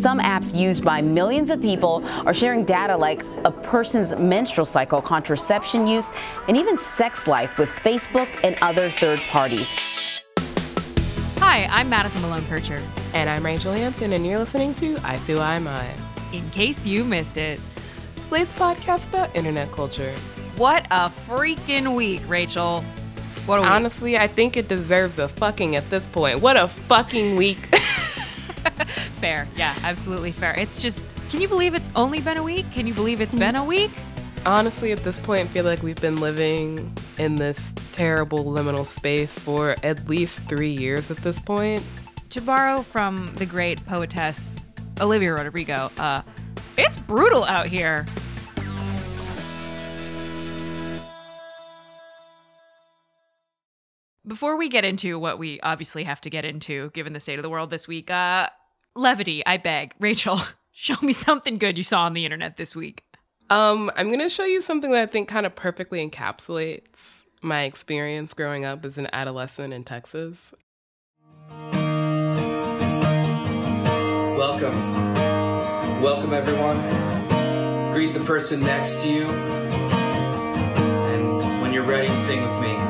Some apps used by millions of people are sharing data like a person's menstrual cycle, contraception use, and even sex life with Facebook and other third parties. Hi, I'm Madison Malone Kircher. And I'm Rachelle Hampton, and you're listening to ICYMI. In case you missed it, Slate's podcast about internet culture. What a freaking week, Rachelle. What a week. Honestly, I think it deserves a fucking at this point. What a fucking week. fair. Yeah, absolutely fair. It's just, can you believe it's only been a week? Can you believe it's been a week? Honestly, at this point, I feel like we've been living in this terrible liminal space for at least three years at this point. To borrow from the great poetess Olivia Rodrigo, uh, it's brutal out here. Before we get into what we obviously have to get into, given the state of the world this week, uh, levity, I beg. Rachelle, show me something good you saw on the internet this week. Um, I'm going to show you something that I think kind of perfectly encapsulates my experience growing up as an adolescent in Texas. Welcome. Welcome, everyone. Greet the person next to you. And when you're ready, sing with me.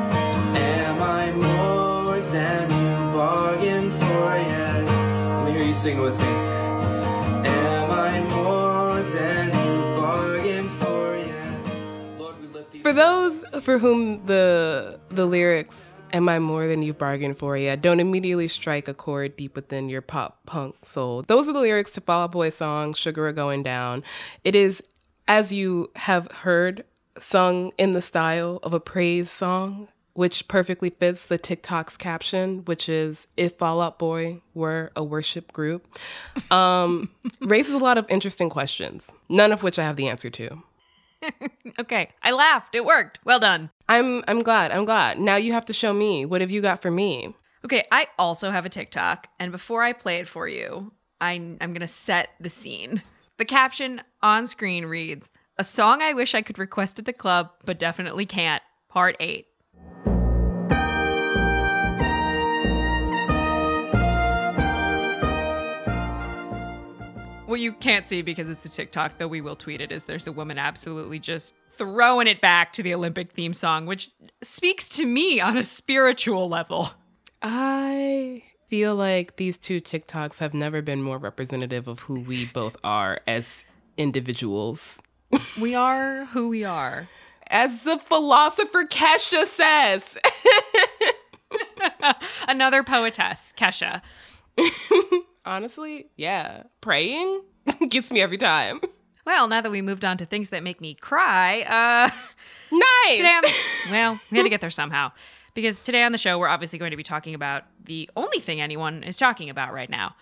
Sing with me. Am I more than For those for whom the the lyrics "Am I more than you bargained for?" Yeah, don't immediately strike a chord deep within your pop punk soul. Those are the lyrics to Fall Out Boy song "Sugar We're Going Down." It is, as you have heard, sung in the style of a praise song, which perfectly fits the TikTok's caption, which is "If Fall Out Boy were a worship group." Um, raises a lot of interesting questions, none of which I have the answer to. Okay, I laughed. It worked. Well done. I'm I'm glad. I'm glad. Now you have to show me. What have you got for me? Okay, I also have a TikTok, and before I play it for you, I, I'm gonna set the scene. The caption on screen reads, A song I wish I could request at the club, but definitely can't. Part 8. What you can't see because it's a TikTok, though we will tweet it, is there's a woman absolutely just throwing it back to the Olympic theme song, which speaks to me on a spiritual level. I feel like these two TikToks have never been more representative of who we both are as individuals. We are who we are. As the philosopher Kesha says. Another poetess, Kesha. Honestly, yeah. Praying gets me every time. Well, now that we moved on to things that make me cry, uh, Nice. today on well, we had to get there somehow. Because today on the show, we're obviously going to be talking about the only thing anyone is talking about right now.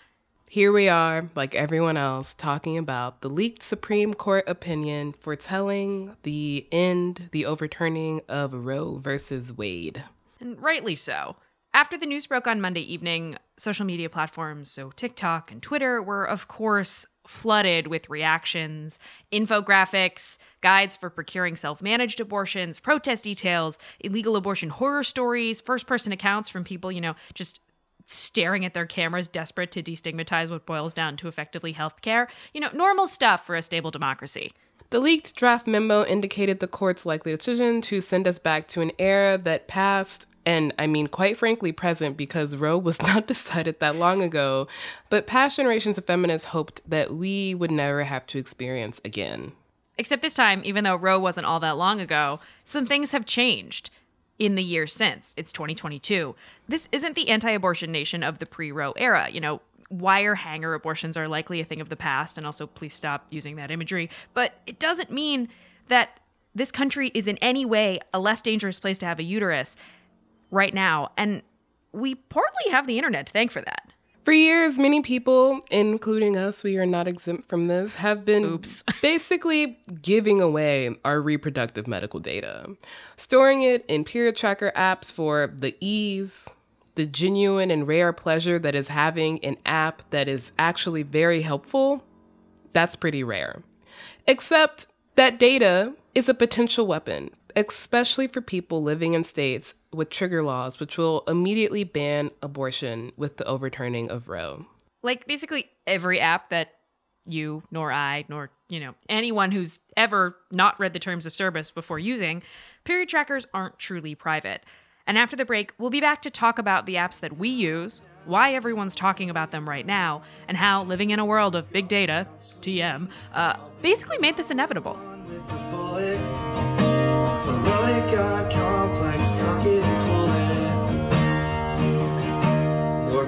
Here we are, like everyone else, talking about the leaked Supreme Court opinion foretelling the end, the overturning of Roe versus Wade. And rightly so. After the news broke on Monday evening, social media platforms, so TikTok and Twitter, were of course flooded with reactions, infographics, guides for procuring self managed abortions, protest details, illegal abortion horror stories, first person accounts from people, you know, just staring at their cameras, desperate to destigmatize what boils down to effectively healthcare. You know, normal stuff for a stable democracy. The leaked draft memo indicated the court's likely decision to send us back to an era that passed, and I mean, quite frankly, present because Roe was not decided that long ago, but past generations of feminists hoped that we would never have to experience again. Except this time, even though Roe wasn't all that long ago, some things have changed in the year since. It's 2022. This isn't the anti abortion nation of the pre Roe era. You know, wire hanger abortions are likely a thing of the past, and also please stop using that imagery. But it doesn't mean that this country is in any way a less dangerous place to have a uterus right now. And we partly have the internet to thank for that. For years, many people, including us, we are not exempt from this, have been Oops. basically giving away our reproductive medical data, storing it in period tracker apps for the ease, the genuine and rare pleasure that is having an app that is actually very helpful. That's pretty rare. Except that data is a potential weapon, especially for people living in states with trigger laws, which will immediately ban abortion with the overturning of Roe. Like basically every app that you nor I nor you know anyone who's ever not read the terms of service before using period trackers aren't truly private. And after the break, we'll be back to talk about the apps that we use, why everyone's talking about them right now, and how living in a world of big data, TM, uh, basically made this inevitable.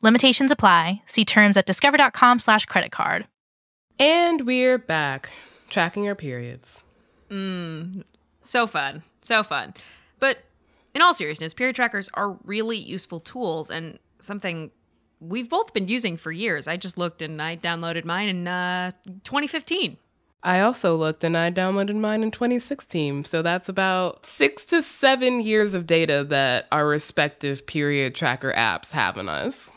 Limitations apply. See terms at discover.com slash credit card. And we're back, tracking our periods. Mmm, So fun. So fun. But in all seriousness, period trackers are really useful tools and something we've both been using for years. I just looked and I downloaded mine in uh, 2015. I also looked and I downloaded mine in 2016. So that's about six to seven years of data that our respective period tracker apps have on us.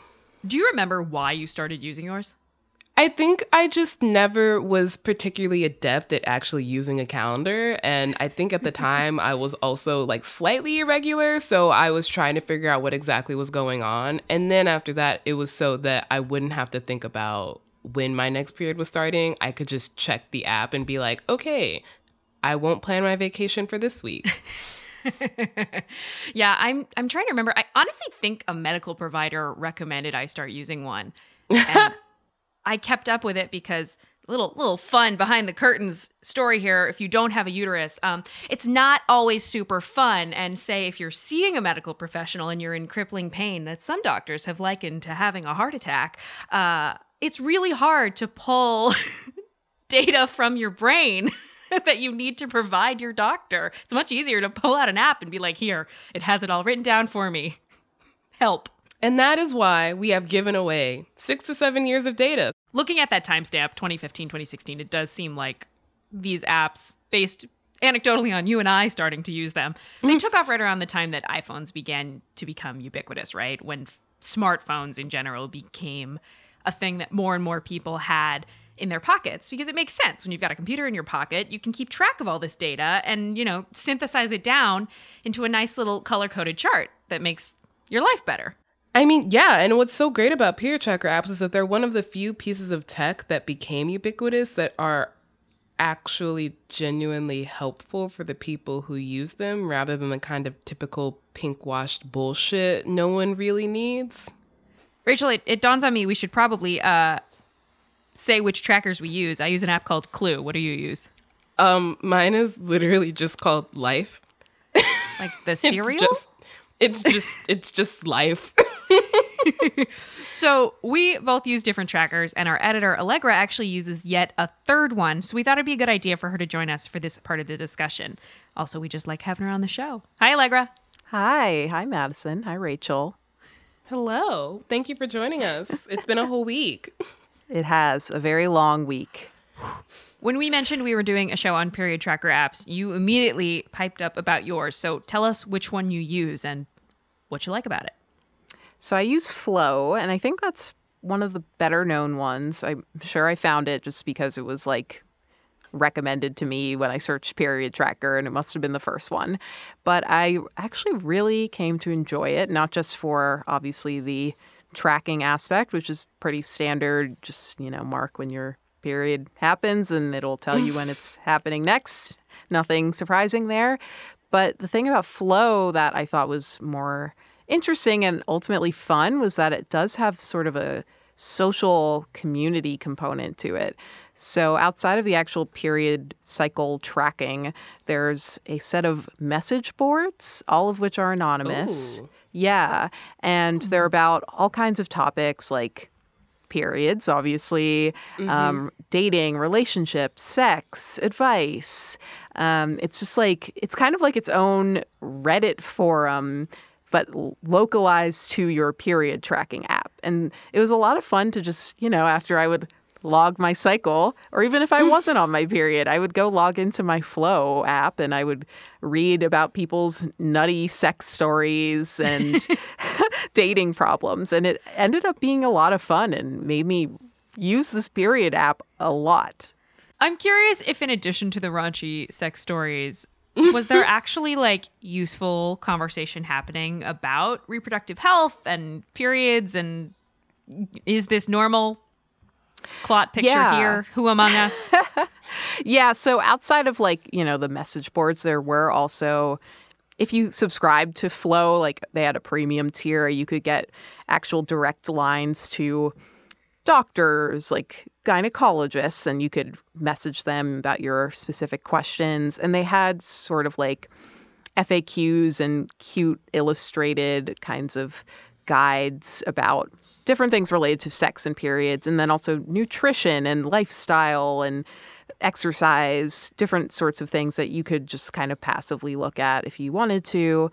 Do you remember why you started using yours? I think I just never was particularly adept at actually using a calendar. And I think at the time I was also like slightly irregular. So I was trying to figure out what exactly was going on. And then after that, it was so that I wouldn't have to think about when my next period was starting. I could just check the app and be like, okay, I won't plan my vacation for this week. yeah, I'm I'm trying to remember. I honestly think a medical provider recommended I start using one. And I kept up with it because little little fun behind the curtains story here if you don't have a uterus um, it's not always super fun and say if you're seeing a medical professional and you're in crippling pain that some doctors have likened to having a heart attack uh, it's really hard to pull data from your brain that you need to provide your doctor. It's much easier to pull out an app and be like here it has it all written down for me. Help. And that is why we have given away six to seven years of data. looking at that timestamp 2015 2016 it does seem like these apps based anecdotally on you and i starting to use them they mm-hmm. took off right around the time that iphones began to become ubiquitous right? When f- smartphones in general became a thing that more and more people had in their pockets because it makes sense when you've got a computer in your pocket you can keep track of all this data and you know synthesize it down into a nice little color coded chart that makes your life better I mean, yeah, and what's so great about period tracker apps is that they're one of the few pieces of tech that became ubiquitous that are actually genuinely helpful for the people who use them rather than the kind of typical pink washed bullshit no one really needs. Rachelle, it, it dawns on me we should probably uh, say which trackers we use. I use an app called Clue. What do you use? Um, mine is literally just called life. Like the It's cereal? just it's just it's just life. so we both use different trackers, and our editor, Allegra, actually uses yet a third one. So we thought it'd be a good idea for her to join us for this part of the discussion. Also, we just like having her on the show. Hi, Allegra. Hi. Hi, Madison. Hi, Rachelle. Hello. Thank you for joining us. It's been a whole week. It has a very long week. When we mentioned we were doing a show on period tracker apps, you immediately piped up about yours. So tell us which one you use and what you like about it. So I use Flow, and I think that's one of the better known ones. I'm sure I found it just because it was like recommended to me when I searched period tracker, and it must have been the first one. But I actually really came to enjoy it, not just for obviously the tracking aspect, which is pretty standard, just, you know, mark when your period happens and it'll tell you when it's happening next. Nothing surprising there. But the thing about Flow that I thought was more interesting and ultimately fun was that it does have sort of a social community component to it. So, outside of the actual period cycle tracking, there's a set of message boards, all of which are anonymous. Ooh. Yeah. And they're about all kinds of topics like periods, obviously, um, dating, relationships, sex, advice. Um, it's just like, it's kind of like its own Reddit forum, but localized to your period tracking app. And it was a lot of fun to just, you know, after I would log my cycle, or even if I wasn't on my period, I would go log into my Flow app and I would read about people's nutty sex stories and dating problems. And it ended up being a lot of fun and made me use this period app a lot. I'm curious if, in addition to the raunchy sex stories, was there actually like useful conversation happening about reproductive health and periods and is this normal? Clot picture Yeah. here. Who among us? Yeah, so outside of like, you know, the message boards, there were also if you subscribed to Flow, like they had a premium tier, you could get actual direct lines to doctors, like gynecologists, and you could message them about your specific questions. And they had sort of like FAQs and cute illustrated kinds of guides about different things related to sex and periods, and then also nutrition and lifestyle and exercise, different sorts of things that you could just kind of passively look at if you wanted to,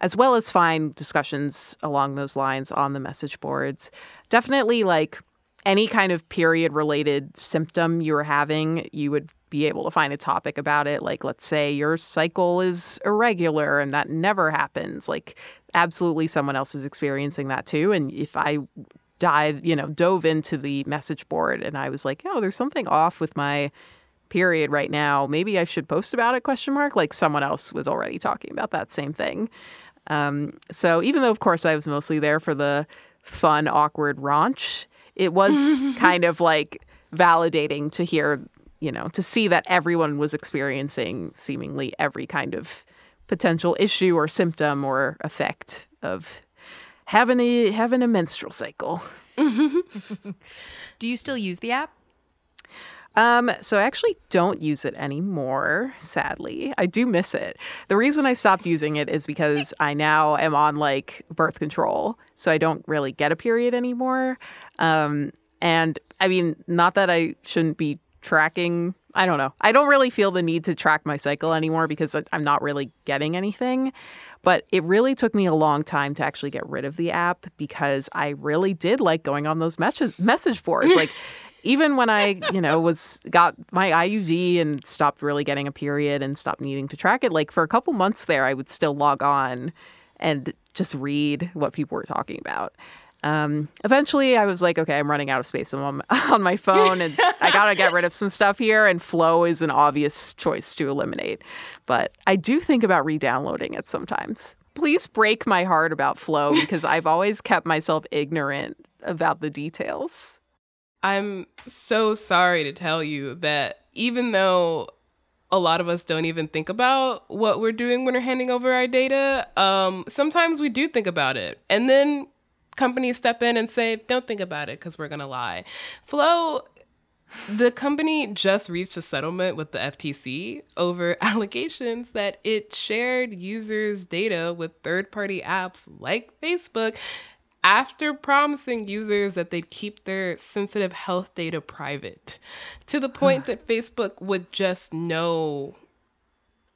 as well as find discussions along those lines on the message boards. Definitely like any kind of period related symptom you were having, you would be able to find a topic about it. Like, let's say your cycle is irregular and that never happens. Like, absolutely someone else is experiencing that too. And if I dive, you know, dove into the message board and I was like, oh, there's something off with my period right now. Maybe I should post about it? Question mark. Like someone else was already talking about that same thing. Um, so even though, of course, I was mostly there for the fun, awkward raunch, it was kind of like validating to hear, you know, to see that everyone was experiencing seemingly every kind of potential issue or symptom or effect of having a having a menstrual cycle. Do you still use the app? Um, so I actually don't use it anymore, sadly. I do miss it. The reason I stopped using it is because I now am on like birth control. So I don't really get a period anymore. Um, and I mean, not that I shouldn't be tracking. I don't know. I don't really feel the need to track my cycle anymore because I'm not really getting anything. But it really took me a long time to actually get rid of the app because I really did like going on those message message boards. Like even when I, you know, was got my IUD and stopped really getting a period and stopped needing to track it, like for a couple months there, I would still log on and just read what people were talking about. Um, eventually, I was like, okay, I'm running out of space on, on my phone, and I gotta get rid of some stuff here. And Flow is an obvious choice to eliminate, but I do think about re-downloading it sometimes. Please break my heart about Flow because I've always kept myself ignorant about the details. I'm so sorry to tell you that even though a lot of us don't even think about what we're doing when we're handing over our data, um, sometimes we do think about it. And then companies step in and say, don't think about it because we're going to lie. Flow, the company just reached a settlement with the FTC over allegations that it shared users' data with third party apps like Facebook after promising users that they'd keep their sensitive health data private to the point that Facebook would just know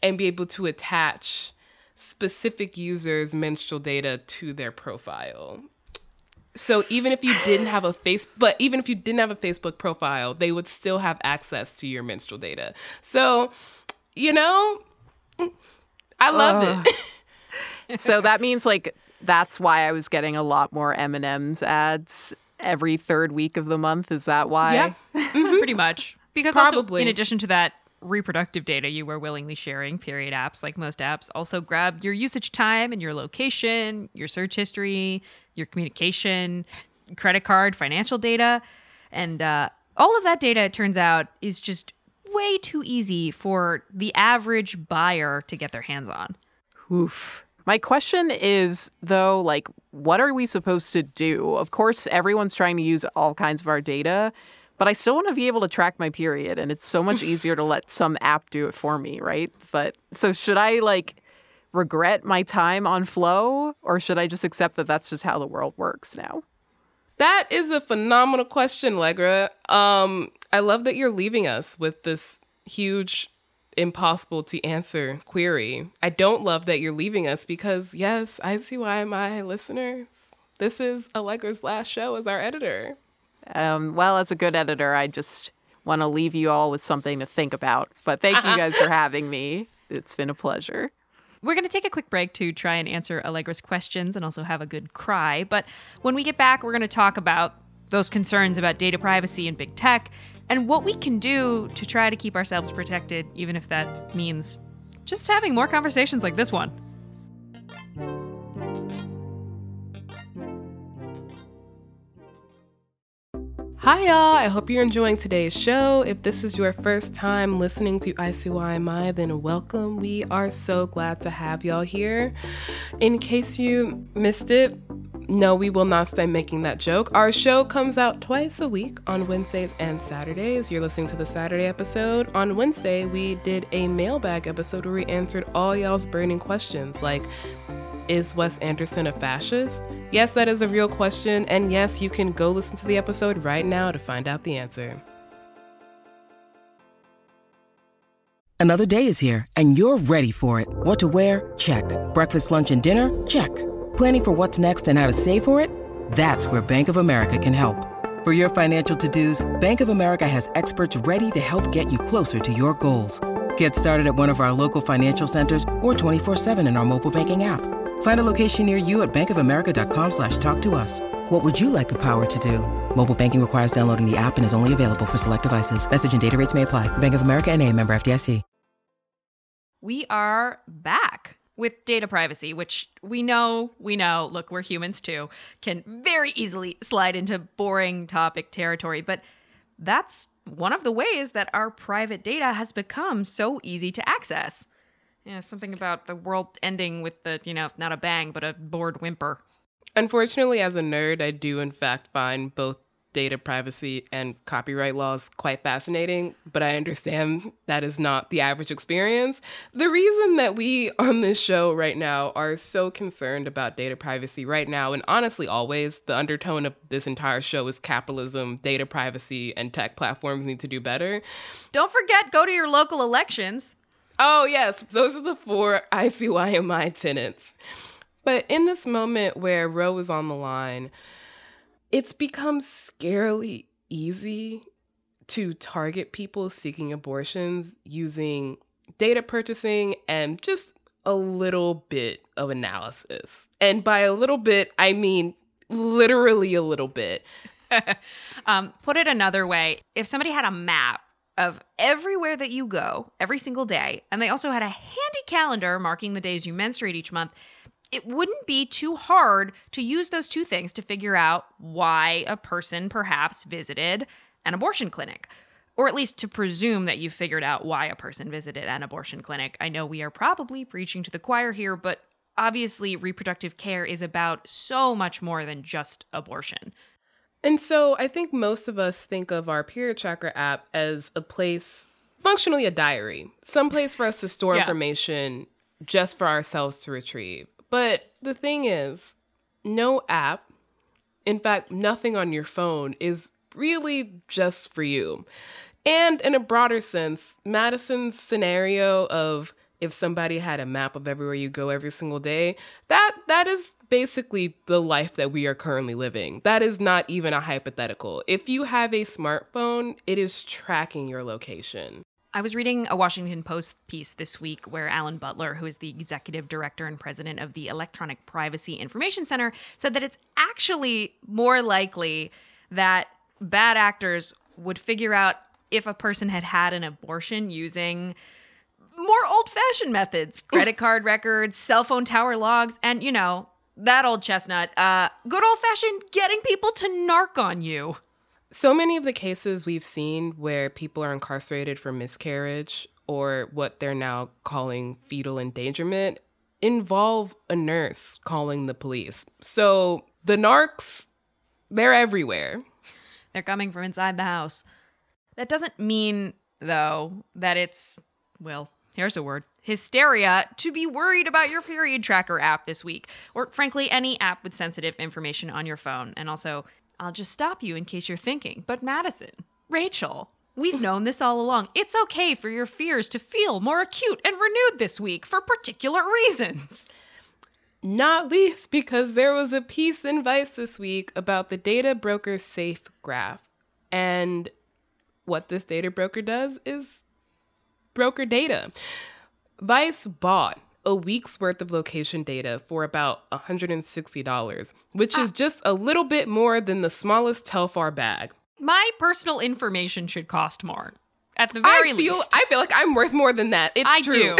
and be able to attach specific users' menstrual data to their profile. So even if you didn't have a face, but even if you didn't have a Facebook profile, they would still have access to your menstrual data. So, you know, I love it. so that means like that's why I was getting a lot more M&M's ads every third week of the month. Is that why? Yeah. Mm-hmm. Pretty much. Because also, in addition to that reproductive data you were willingly sharing, period apps, like most apps, also grab your usage time and your location, your search history, your communication, credit card, financial data. And uh, all of that data, it turns out, is just way too easy for the average buyer to get their hands on. Oof. My question is though, like, what are we supposed to do? Of course, everyone's trying to use all kinds of our data, but I still want to be able to track my period. And it's so much easier to let some app do it for me, right? But so should I like regret my time on Flow or should I just accept that that's just how the world works now? That is a phenomenal question, Legra. Um, I love that you're leaving us with this huge, impossible to answer query. I don't love that you're leaving us because, yes, ICYMI listeners. This is Allegra's last show as our editor. Um, well, as a good editor, I just want to leave you all with something to think about. But thank you guys for having me. It's been a pleasure. We're going to take a quick break to try and answer Allegra's questions and also have a good cry. But when we get back, we're going to talk about those concerns about data privacy and big tech and what we can do to try to keep ourselves protected, even if that means just having more conversations like this one. Hi, y'all. I hope you're enjoying today's show. If this is your first time listening to ICYMI, then welcome. We are so glad to have y'all here. In case you missed it, no, we will not stay making that joke. Our show comes out twice a week on Wednesdays and Saturdays. You're listening to the Saturday episode. On Wednesday, we did a mailbag episode where we answered all y'all's burning questions like, is Wes Anderson a fascist? Yes, that is a real question, and yes, you can go listen to the episode right now to find out the answer. Another day is here, and you're ready for it. What to wear? Check. Breakfast, lunch, and dinner? Check. Planning for what's next and how to save for it? That's where Bank of America can help. For your financial to dos, Bank of America has experts ready to help get you closer to your goals. Get started at one of our local financial centers or 24 7 in our mobile banking app. Find a location near you at bankofamerica.com slash talk to us. What would you like the power to do? Mobile banking requires downloading the app and is only available for select devices. Message and data rates may apply. Bank of America and a member FDIC. We are back with data privacy, which we know, we know, look, we're humans too, can very easily slide into boring topic territory. But that's one of the ways that our private data has become so easy to access. Yeah, something about the world ending with the, you know, not a bang, but a bored whimper. Unfortunately, as a nerd, I do in fact find both data privacy and copyright laws quite fascinating, but I understand that is not the average experience. The reason that we on this show right now are so concerned about data privacy right now, and honestly, always, the undertone of this entire show is capitalism, data privacy, and tech platforms need to do better. Don't forget, go to your local elections. Oh, yes, those are the four ICYMI tenants. But in this moment where Roe is on the line, it's become scarily easy to target people seeking abortions using data purchasing and just a little bit of analysis. And by a little bit, I mean literally a little bit. um, put it another way if somebody had a map of everywhere that you go every single day, and they also had a handy calendar marking the days you menstruate each month, it wouldn't be too hard to use those two things to figure out why a person perhaps visited an abortion clinic. Or at least to presume that you figured out why a person visited an abortion clinic. I know we are probably preaching to the choir here, but obviously, reproductive care is about so much more than just abortion. And so I think most of us think of our period tracker app as a place, functionally a diary, some place for us to store Yeah. information just for ourselves to retrieve. But the thing is, no app, in fact, nothing on your phone is really just for you. And in a broader sense, Madison's scenario of if somebody had a map of everywhere you go every single day, that that is basically the life that we are currently living. That is not even a hypothetical. If you have a smartphone, it is tracking your location. I was reading a Washington Post piece this week where Alan Butler, who is the executive director and president of the Electronic Privacy Information Center, said that it's actually more likely that bad actors would figure out if a person had had an abortion using more old fashioned methods credit card records, cell phone tower logs, and, you know, that old chestnut, uh, good old fashioned getting people to narc on you. So many of the cases we've seen where people are incarcerated for miscarriage or what they're now calling fetal endangerment involve a nurse calling the police. So the narcs, they're everywhere. They're coming from inside the house. That doesn't mean, though, that it's, well, here's a word hysteria to be worried about your period tracker app this week, or frankly, any app with sensitive information on your phone. And also, I'll just stop you in case you're thinking, but Madison, Rachelle, we've known this all along. It's okay for your fears to feel more acute and renewed this week for particular reasons. Not least because there was a piece in Vice this week about the data broker Safe Graph. And what this data broker does is broker data. Vice bought a week's worth of location data for about $160, which is ah. just a little bit more than the smallest Telfar bag. My personal information should cost more. At the very I feel, least. I feel like I'm worth more than that. It's I true.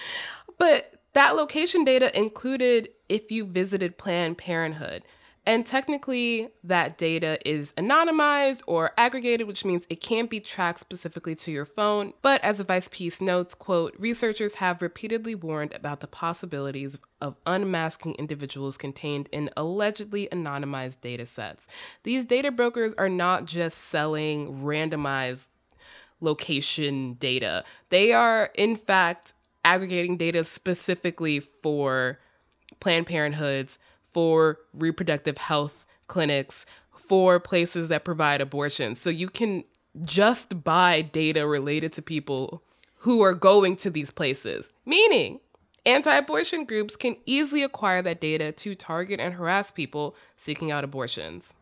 but that location data included if you visited Planned Parenthood. And technically, that data is anonymized or aggregated, which means it can't be tracked specifically to your phone. But as the Vice piece notes, quote, researchers have repeatedly warned about the possibilities of unmasking individuals contained in allegedly anonymized data sets. These data brokers are not just selling randomized location data. They are, in fact, aggregating data specifically for Planned Parenthoods, for reproductive health clinics, for places that provide abortions. So you can just buy data related to people who are going to these places, meaning anti abortion groups can easily acquire that data to target and harass people seeking out abortions.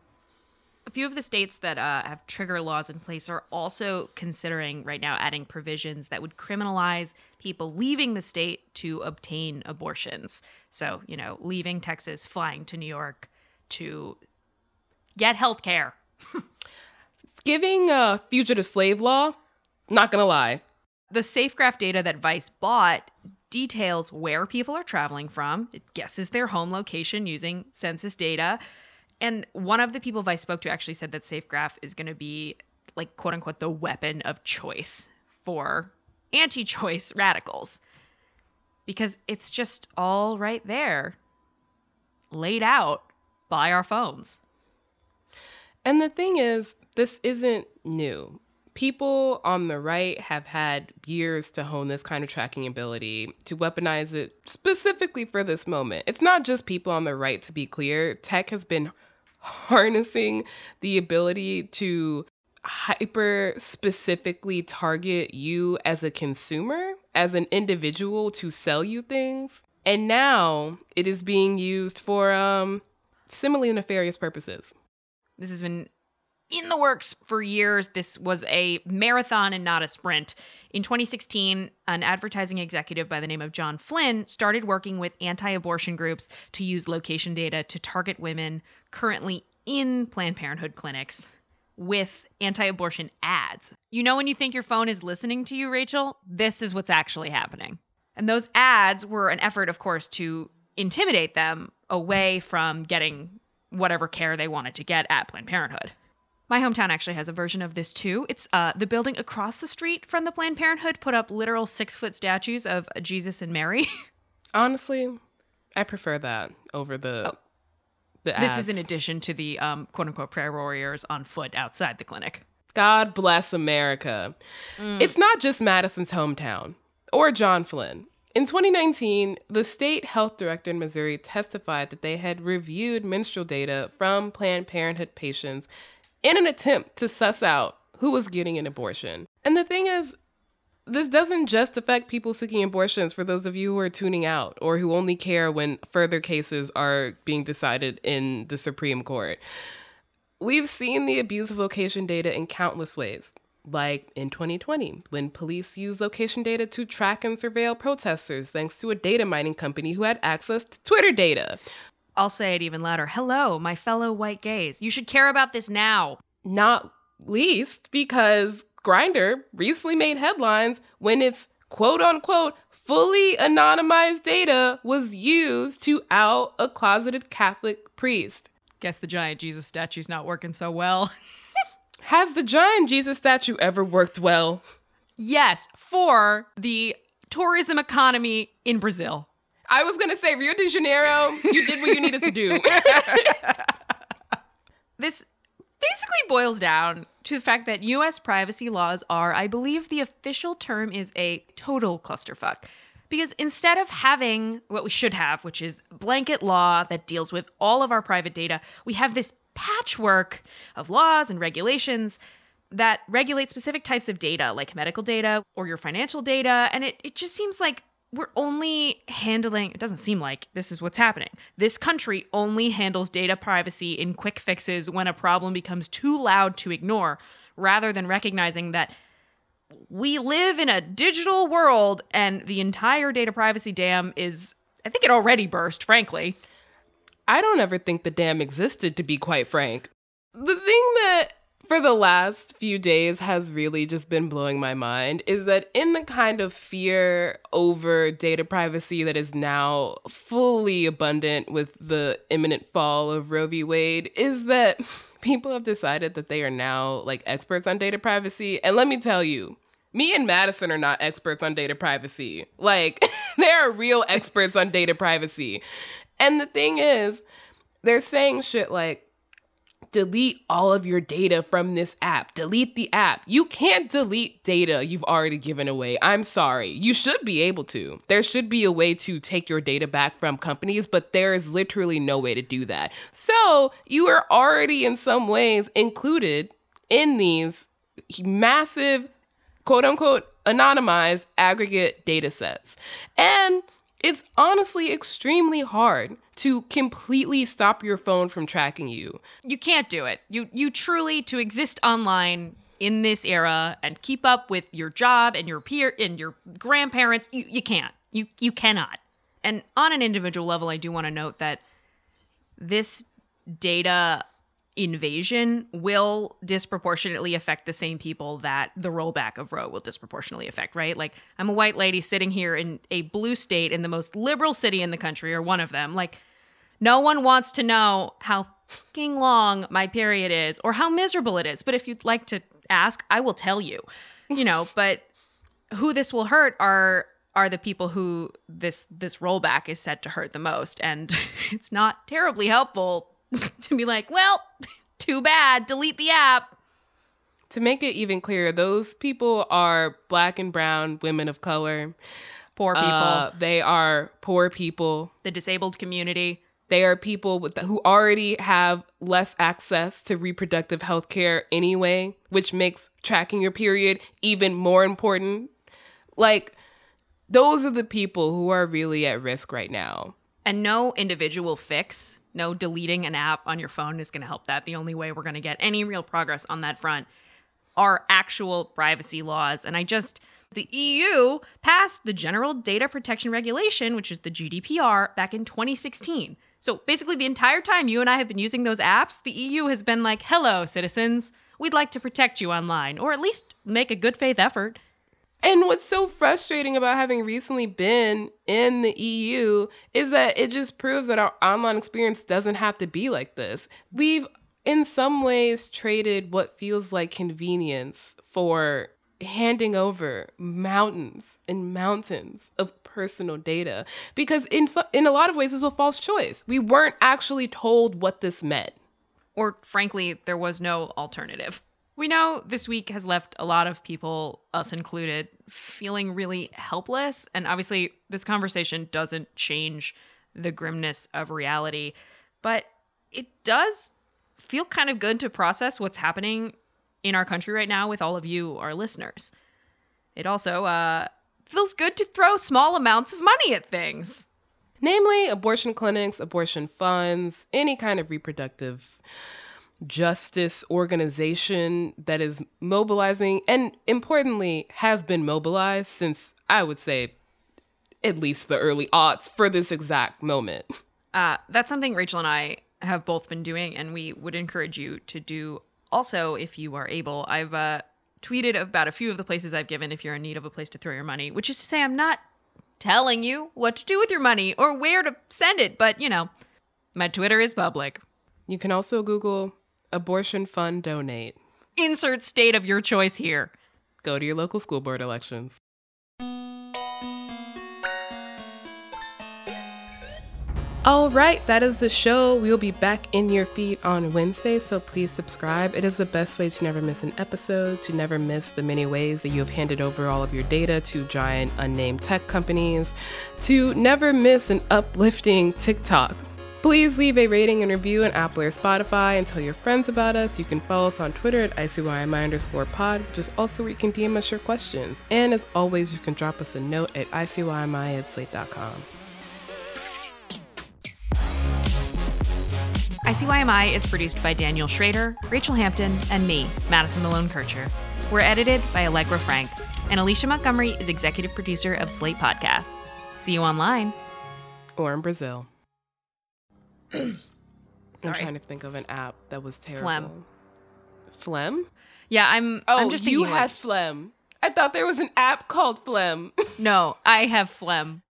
A few of the states that uh, have trigger laws in place are also considering right now adding provisions that would criminalize people leaving the state to obtain abortions. So, you know, leaving Texas, flying to New York to get health care. Giving a fugitive slave law, not gonna lie. The SafeGraph data that Vice bought details where people are traveling from. It guesses their home location using census data. And one of the people I spoke to actually said that SafeGraph is going to be like quote unquote the weapon of choice for anti choice radicals because it's just all right there, laid out by our phones. And the thing is, this isn't new. People on the right have had years to hone this kind of tracking ability, to weaponize it specifically for this moment. It's not just people on the right, to be clear. Tech has been harnessing the ability to hyper specifically target you as a consumer, as an individual to sell you things. And now it is being used for um similarly nefarious purposes. This has been in the works for years. This was a marathon and not a sprint. In 2016, an advertising executive by the name of John Flynn started working with anti abortion groups to use location data to target women currently in Planned Parenthood clinics with anti abortion ads. You know, when you think your phone is listening to you, Rachelle, this is what's actually happening. And those ads were an effort, of course, to intimidate them away from getting whatever care they wanted to get at Planned Parenthood. My hometown actually has a version of this too. It's uh, the building across the street from the Planned Parenthood put up literal six foot statues of Jesus and Mary. Honestly, I prefer that over the Oh. the this is in addition to the um, quote unquote prayer warriors on foot outside the clinic. God bless America. Mm. It's not just Madison's hometown or John Flynn. In 2019, the state health director in Missouri testified that they had reviewed menstrual data from Planned Parenthood patients in an attempt to suss out who was getting an abortion. And the thing is, this doesn't just affect people seeking abortions for those of you who are tuning out or who only care when further cases are being decided in the Supreme Court. We've seen the abuse of location data in countless ways, like in 2020, when police used location data to track and surveil protesters thanks to a data mining company who had access to Twitter data. I'll say it even louder. Hello, my fellow white gays. You should care about this now. Not least because Grindr recently made headlines when its quote unquote fully anonymized data was used to out a closeted Catholic priest. Guess the giant Jesus statue's not working so well. Has the giant Jesus statue ever worked well? yes, for the tourism economy in Brazil. I was gonna say Rio de Janeiro. You did what you needed to do. This basically boils down to the fact that US privacy laws are, I believe the official term is a total clusterfuck. Because instead of having what we should have, which is blanket law that deals with all of our private data, we have this patchwork of laws and regulations that regulate specific types of data, like medical data or your financial data. And it, it just seems like we're only handling, it doesn't seem like this is what's happening. This country only handles data privacy in quick fixes when a problem becomes too loud to ignore, rather than recognizing that we live in a digital world and the entire data privacy dam is, I think it already burst, frankly. I don't ever think the dam existed, to be quite frank. The thing that for the last few days has really just been blowing my mind is that in the kind of fear over data privacy that is now fully abundant with the imminent fall of Roe v. Wade, is that people have decided that they are now like experts on data privacy. And let me tell you, me and Madison are not experts on data privacy. Like, they are real experts on data privacy. And the thing is, they're saying shit like, delete all of your data from this app. Delete the app. You can't delete data you've already given away. I'm sorry. You should be able to. There should be a way to take your data back from companies, but there is literally no way to do that. So you are already, in some ways, included in these massive, quote unquote, anonymized aggregate data sets. And it's honestly extremely hard to completely stop your phone from tracking you. You can't do it. You you truly to exist online in this era and keep up with your job and your peer and your grandparents, you, you can't. You you cannot. And on an individual level, I do want to note that this data invasion will disproportionately affect the same people that the rollback of Roe will disproportionately affect, right? Like, I'm a white lady sitting here in a blue state in the most liberal city in the country, or one of them. Like, no one wants to know how fucking long my period is or how miserable it is. But if you'd like to ask, I will tell you, you know, but who this will hurt are are the people who this this rollback is set to hurt the most and it's not terribly helpful to be like, well, too bad, delete the app. To make it even clearer, those people are black and brown women of color. Poor people. Uh, they are poor people. the disabled community. They are people with who already have less access to reproductive health care anyway, which makes tracking your period even more important. Like, those are the people who are really at risk right now. And no individual fix, no deleting an app on your phone is going to help that. The only way we're going to get any real progress on that front are actual privacy laws. And I just, the EU passed the General Data Protection Regulation, which is the GDPR, back in 2016. So basically, the entire time you and I have been using those apps, the EU has been like, hello, citizens, we'd like to protect you online, or at least make a good faith effort. And what's so frustrating about having recently been in the EU is that it just proves that our online experience doesn't have to be like this. We've, in some ways, traded what feels like convenience for handing over mountains and mountains of personal data because in so, in a lot of ways this was a false choice. We weren't actually told what this meant. Or frankly, there was no alternative. We know this week has left a lot of people, us included, feeling really helpless. And obviously, this conversation doesn't change the grimness of reality, but it does feel kind of good to process what's happening in our country right now with all of you, our listeners. It also uh, feels good to throw small amounts of money at things. Namely, abortion clinics, abortion funds, any kind of reproductive justice organization that is mobilizing and importantly has been mobilized since I would say at least the early aughts for this exact moment. Uh, that's something Rachelle and I have both been doing, and we would encourage you to do also if you are able. I've uh, tweeted about a few of the places I've given if you're in need of a place to throw your money, which is to say, I'm not telling you what to do with your money or where to send it, but you know, my Twitter is public. You can also Google abortion fund donate. Insert state of your choice here. Go to your local school board elections. All right, that is the show. We'll be back in your feed on Wednesday, so please subscribe. It is the best way to never miss an episode, to never miss the many ways that you have handed over all of your data to giant unnamed tech companies, to never miss an uplifting TikTok. Please leave a rating and review on Apple or Spotify and tell your friends about us. You can follow us on Twitter at ICYMI underscore pod, which is also where you can DM us your questions. And as always, you can drop us a note at ICYMI at slate.com. ICYMI is produced by Daniel Schroeder, Rachelle Hampton, and me, Madison Malone Kircher. We're edited by Allegra Frank, and Alicia Montgomery is executive producer of Slate Podcasts. See you online. Or in Brazil. I'm trying to think of an app that was terrible. Phlegm. Phlegm? Yeah, I'm. Oh, I'm just you had like- phlegm. I thought there was an app called Phlegm. no, I have phlegm.